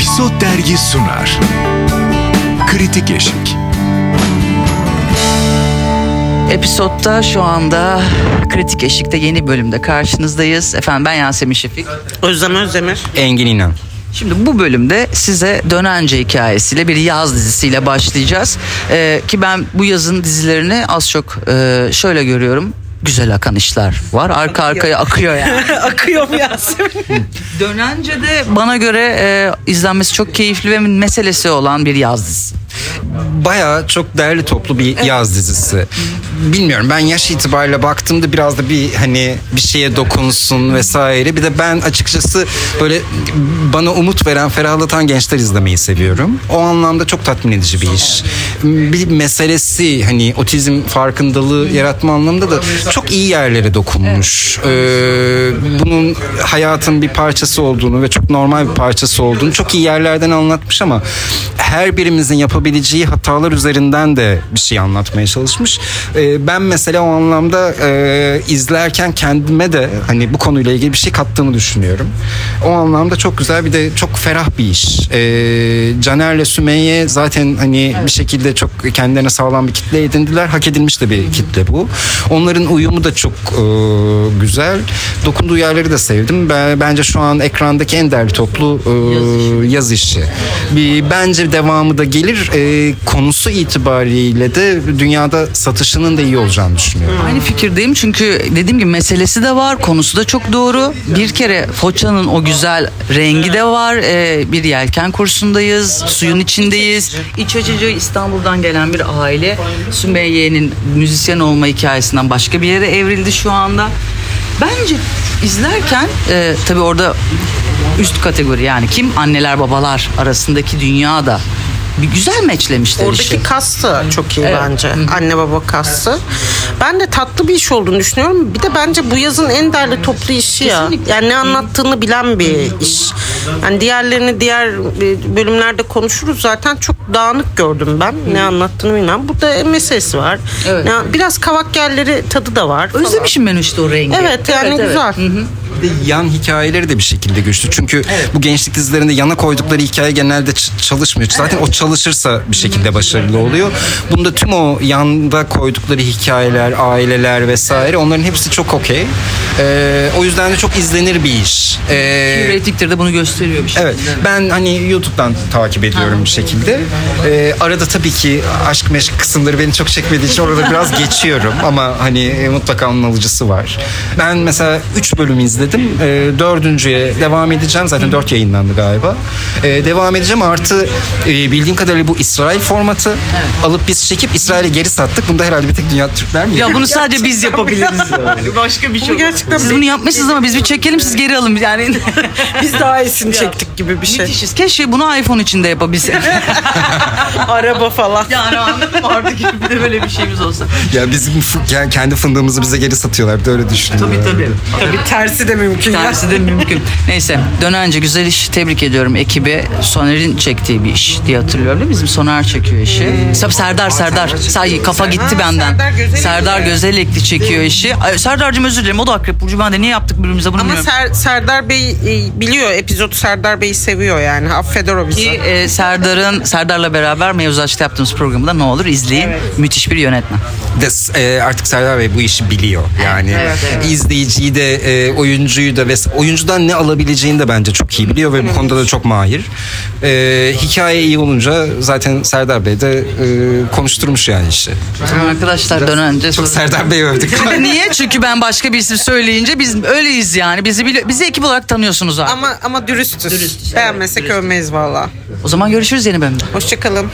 Episod Dergi sunar. Kritik Eşik. Episod'da şu anda Kritik Eşik'te yeni bölümde karşınızdayız. Efendim ben Yasemin Şefik. Özlem Özdemir. Engin İnan. Şimdi bu bölümde size Dönence hikayesiyle bir yaz dizisiyle başlayacağız. Ee, ki ben bu yazın dizilerini az çok e, şöyle görüyorum. Güzel akan işler var. Arka arkaya akıyor yani. Akıyor mu Yasemin? Dönence de bana göre e, izlenmesi çok keyifli ve meselesi olan bir yaz dizisi. Bayağı çok değerli toplu bir yaz dizisi. Bilmiyorum ben yaş itibariyle baktığımda biraz da bir hani bir şeye dokunsun vesaire. Bir de ben açıkçası böyle bana umut veren, ferahlatan gençler izlemeyi seviyorum. O anlamda çok tatmin edici bir iş. Bir meselesi hani otizm farkındalığı yaratma anlamında da çok iyi yerlere dokunmuş. Ee, bunun hayatın bir parçası olduğunu ve çok normal bir parçası olduğunu çok iyi yerlerden anlatmış ama her birimizin yapabileceği hatalar üzerinden de bir şey anlatmaya çalışmış. Ee, ben mesela o anlamda e, izlerken kendime de hani bu konuyla ilgili bir şey kattığını düşünüyorum. O anlamda çok güzel bir de çok ferah bir iş. Ee, Caner'le Sümeyye zaten hani bir şekilde çok kendilerine sağlam bir kitle edindiler. Hak edilmiş de bir kitle bu. Onların uyumu da çok e, güzel. Dokunduğu yerleri de sevdim. Ben, bence şu an ekrandaki en değerli toplu e, yaz işi. Bir, bence devamı da gelir. E, konusu itibariyle de dünyada satışının da iyi olacağını düşünüyorum. Aynı fikirdeyim çünkü dediğim gibi meselesi de var, konusu da çok doğru. Bir kere Foça'nın o güzel rengi de var. Ee, bir yelken kursundayız, suyun içindeyiz. İç açıcı İstanbul'dan gelen bir aile Sümeyye'nin müzisyen olma hikayesinden başka bir yere evrildi şu anda. Bence izlerken e, tabii orada üst kategori yani kim anneler babalar arasındaki dünya da bir güzel meçlemişler Oradaki işi. kas da çok iyi Evet. bence. Anne baba kası. Ben de tatlı bir iş olduğunu düşünüyorum. Bir de bence bu yazın en değerli toplu işi ya. Kesinlikle. Yani ne anlattığını bilen bir iş. Yani diğerlerini diğer e, bölümlerde konuşuruz zaten çok dağınık gördüm ben. Ne anlattığını bilmem. Burada meselesi var. Evet. Yani biraz kavak yerleri tadı da var. falan. Özlemişim ben işte o rengi. Evet yani güzel. Bir de yan hikayeleri de bir şekilde güçlü. Çünkü bu gençlik dizilerinde yana koydukları hikaye genelde ç- çalışmıyor. Zaten o çalışırsa bir şekilde başarılı oluyor. Bunda tüm o yanda koydukları hikayeler, aileler vesaire onların hepsi çok okey. Ee, o yüzden de çok izlenir bir iş. Ee, Rating'tir de bunu gösteriyor bir şey. Evet ben hani YouTube'dan takip ediyorum bir şekilde. Ee, arada tabii ki aşk meşk kısımları beni çok çekmediği için orada biraz geçiyorum ama hani e, mutlaka onun alıcısı var. Ben mesela 3 bölüm izledim. Ee, dördüncüye devam edeceğim. Zaten 4 yayınlandı galiba. Ee, devam edeceğim artı e, bildiğim kadarıyla bu İsrail formatı alıp biz çekip İsrail'e geri sattık. Bunda herhalde bir tek dünya Türkler mi? Ya bunu sadece biz yapabiliriz. Başka bir şey Bu gerçekten Siz bunu yapmışsınız ama biz bir çekelim siz geri alın. Yani biz daha iyisini çektik gibi bir şey. müthişiz. Keşke bunu iPhone içinde yapabilsek. Araba falan. yani anladın mı artık bir de böyle bir şeyimiz olsa. Ya bizim f- yani kendi fındığımızı bize geri satıyorlar. Bir de öyle düşünüyorum. Tabii tabii. Tabii tersi de mümkün. ya. Tersi de mümkün. Neyse dönence güzel iş. Tebrik ediyorum ekibi. Soner'in çektiği bir iş diye hatırlıyorum değil mi? Bizim Soner çekiyor işi. Sab- Serdar Serdar. Say kafa gitti benden. Serdar Gözelikli. Serdar çekiyor işi. Ay, Serdar'cığım özür dilerim. O da akrep burcu. Ben de niye yaptık birbirimize bunu Ama bilmiyorum. Ser- Serdar Bey e, biliyor epizodu Serdar Bey'i seviyor yani affeder o bizi. Ki e, Serdar'ın Serdar'la beraber mevzu açtı yaptığımız programda ne olur izleyin. Müthiş bir yönetmen. de e, artık Serdar Bey bu işi biliyor. Yani izleyiciyi de e, oyuncuyu da ve oyuncudan ne alabileceğini de bence çok iyi biliyor ve bu konuda da çok mahir. E, hikaye iyi olunca zaten Serdar Bey de e, konuşturmuş yani işi. Arkadaşlar dönence Çok Serdar Bey övdük. Niye? Çünkü ben başka bir isim söyleyince biz öyleyiz yani. Bizi bili- bizi ekip olarak tanıyorsunuz abi. Ama ama dürüstüz. Dürüstüz, Beğenmesek evet, dürüst. övmeyiz valla. O zaman görüşürüz yeni bölümde. Hoşçakalın.